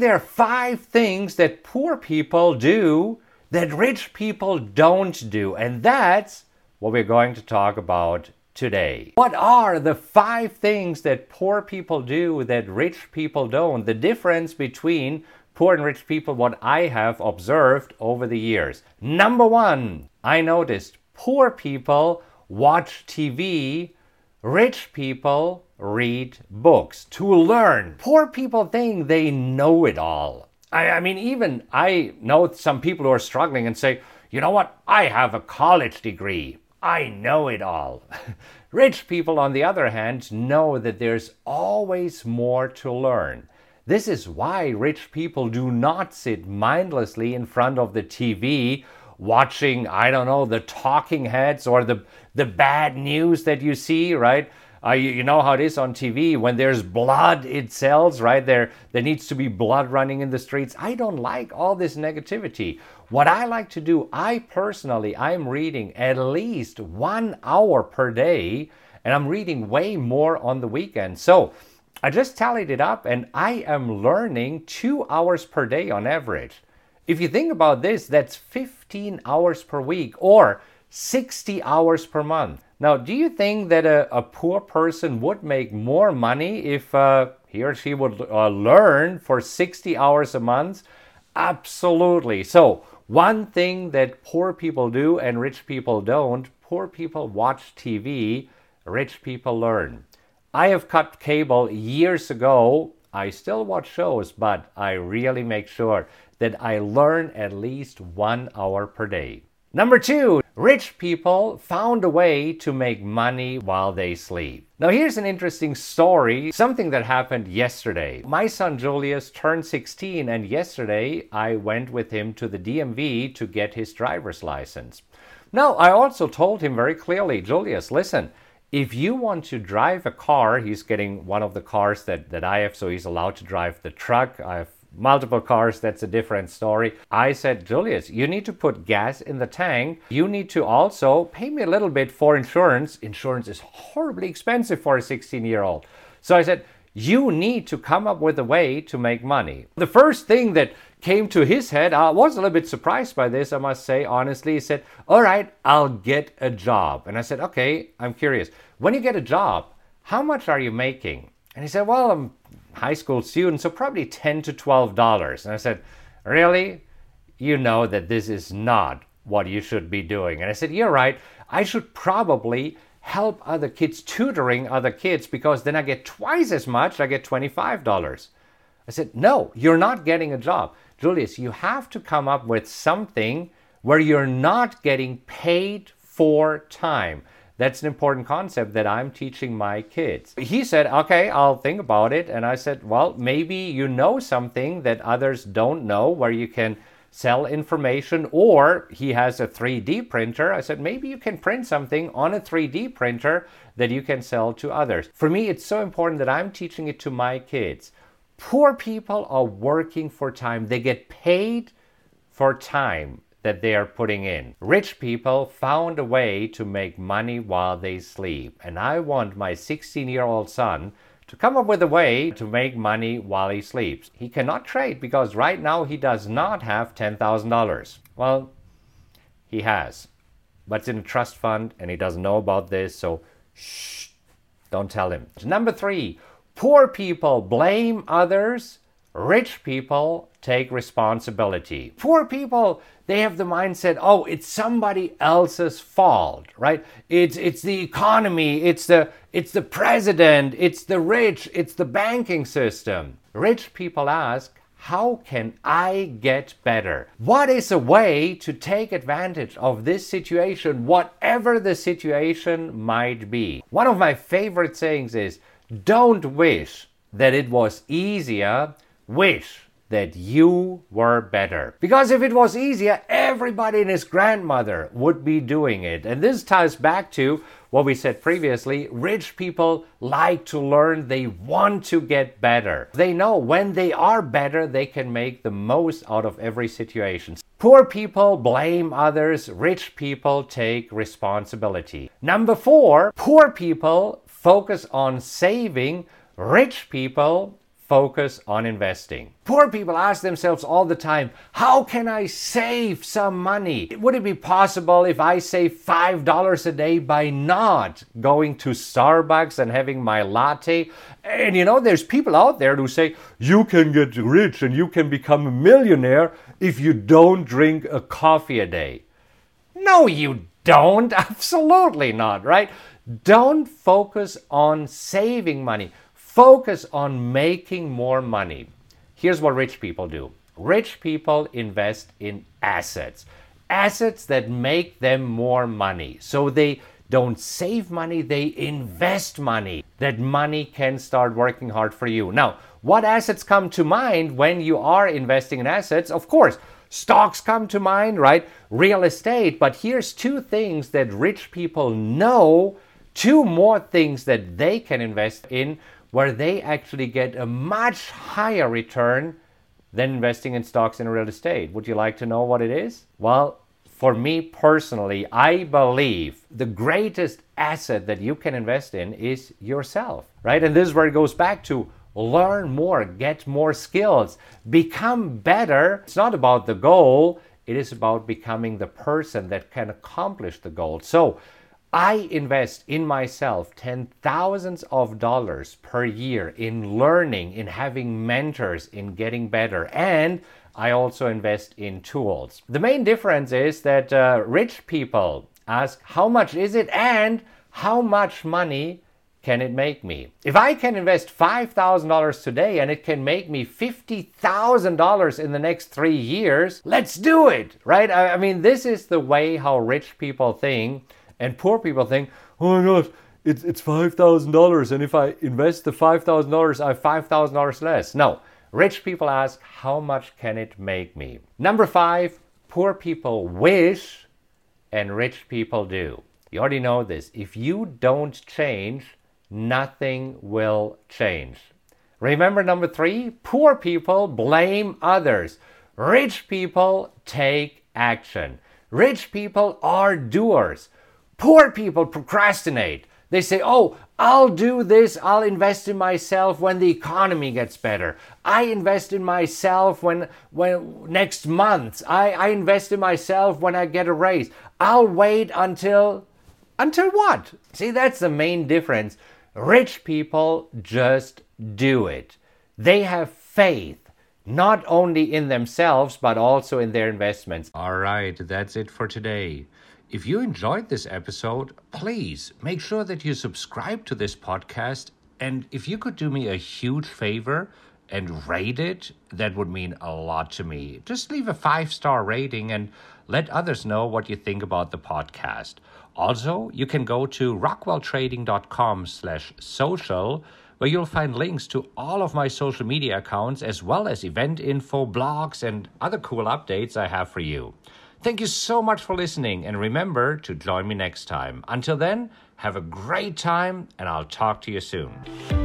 there are five things that poor people do that rich people don't do. And that's what we're going to talk about today. What are the five things that poor people do that rich people don't? The difference between poor and rich people, what I have observed over the years. Number one, I noticed poor people watch TV, rich people read books to learn. Poor people think they know it all. I, I mean, even I know some people who are struggling and say, you know what, I have a college degree. I know it all. Rich people, on the other hand, know that there's always more to learn. This is why rich people do not sit mindlessly in front of the TV watching, I don't know, the talking heads or the, the bad news that you see, right? Uh, you, you, know how it is on TV when there's blood, it sells, right? There, there needs to be blood running in the streets. I don't like all this negativity. What I like to do, I personally, I'm reading at least one hour per day, and I'm reading way more on the weekend. So I just tallied it up, and I am learning two hours per day on average. If you think about this, that's 15 hours per week or 60 hours per month. Now, do you think that a, a poor person would make more money if uh, he or she would uh, learn for 60 hours a month? Absolutely. So, one thing that poor people do and rich people don't poor people watch TV, rich people learn. I have cut cable years ago. I still watch shows, but I really make sure that I learn at least one hour per day. Number two, rich people found a way to make money while they sleep. Now, here's an interesting story, something that happened yesterday. My son Julius turned 16, and yesterday I went with him to the DMV to get his driver's license. Now, I also told him very clearly Julius, listen, if you want to drive a car, he's getting one of the cars that, that I have, so he's allowed to drive the truck. I have multiple cars, that's a different story. I said, Julius, you need to put gas in the tank. You need to also pay me a little bit for insurance. Insurance is horribly expensive for a 16 year old. So I said, you need to come up with a way to make money. The first thing that came to his head, I was a little bit surprised by this, I must say, honestly. He said, All right, I'll get a job. And I said, Okay, I'm curious. When you get a job, how much are you making? And he said, Well, I'm high school student, so probably 10 to 12 dollars. And I said, Really? You know that this is not what you should be doing. And I said, You're right. I should probably help other kids, tutoring other kids, because then I get twice as much. I get $25. I said, No, you're not getting a job. Julius, you have to come up with something where you're not getting paid for time. That's an important concept that I'm teaching my kids. He said, Okay, I'll think about it. And I said, Well, maybe you know something that others don't know where you can sell information, or he has a 3D printer. I said, maybe you can print something on a 3D printer that you can sell to others. For me, it's so important that I'm teaching it to my kids. Poor people are working for time, they get paid for time that they are putting in. Rich people found a way to make money while they sleep, and I want my 16 year old son to come up with a way to make money while he sleeps. He cannot trade because right now he does not have $10,000. Well, he has, but it's in a trust fund and he doesn't know about this, so shh, don't tell him. Number three, poor people blame others Rich people take responsibility. Poor people, they have the mindset, oh, it's somebody else's fault, right? It's it's the economy, it's the it's the president, it's the rich, it's the banking system. Rich people ask, how can I get better? What is a way to take advantage of this situation, whatever the situation might be? One of my favorite sayings is don't wish that it was easier wish that you were better. Because if it was easier, everybody and his grandmother would be doing it. And this ties back to what we said previously rich people like to learn, they want to get better. They know when they are better, they can make the most out of every situation. Poor people blame others, rich people take responsibility. Number four, poor people focus on saving, rich people focus on investing. Poor people ask themselves all the time, how can I save some money? Would it be possible if I save $5 a day by not going to Starbucks and having my latte? And you know, there's people out there who say, you can get rich and you can become a millionaire if you don't drink a coffee a day. No, you don't. Absolutely not, right? Don't focus on saving money. Focus on making more money. Here's what rich people do rich people invest in assets, assets that make them more money. So they don't save money, they invest money. That money can start working hard for you. Now, what assets come to mind when you are investing in assets? Of course, stocks come to mind, right? Real estate. But here's two things that rich people know, two more things that they can invest in where they actually get a much higher return than investing in stocks and real estate. Would you like to know what it is? Well, for me personally, I believe the greatest asset that you can invest in is yourself, right? And this is where it goes back to learn more, get more skills, become better. It's not about the goal, it is about becoming the person that can accomplish the goal. So, I invest in myself ten thousands of dollars per year in learning, in having mentors, in getting better, and I also invest in tools. The main difference is that uh, rich people ask, How much is it? and how much money can it make me? If I can invest $5,000 today and it can make me $50,000 in the next three years, let's do it, right? I, I mean, this is the way how rich people think and poor people think, oh my God, it's, it's $5,000. And if I invest the $5,000, I have $5,000 less. No, rich people ask, how much can it make me? Number five, poor people wish and rich people do. You already know this. If you don't change, nothing will change. Remember number three? Poor people blame others. Rich people take action. Rich people are doers. Poor people procrastinate. They say, oh, I'll do this, I'll invest in myself when the economy gets better. I invest in myself when, when next month. I, I invest in myself when I get a raise. I'll wait until until what? See, that's the main difference. Rich people just do it. They have faith, not only in themselves, but also in their investments. All right, that's it for today. If you enjoyed this episode, please make sure that you subscribe to this podcast. And if you could do me a huge favor and rate it, that would mean a lot to me. Just leave a five star rating and let others know what you think about the podcast. Also, you can go to rockwelltrading.com slash social where you'll find links to all of my social media accounts as well as event info, blogs, and other cool updates I have for you. Thank you so much for listening, and remember to join me next time. Until then, have a great time, and I'll talk to you soon.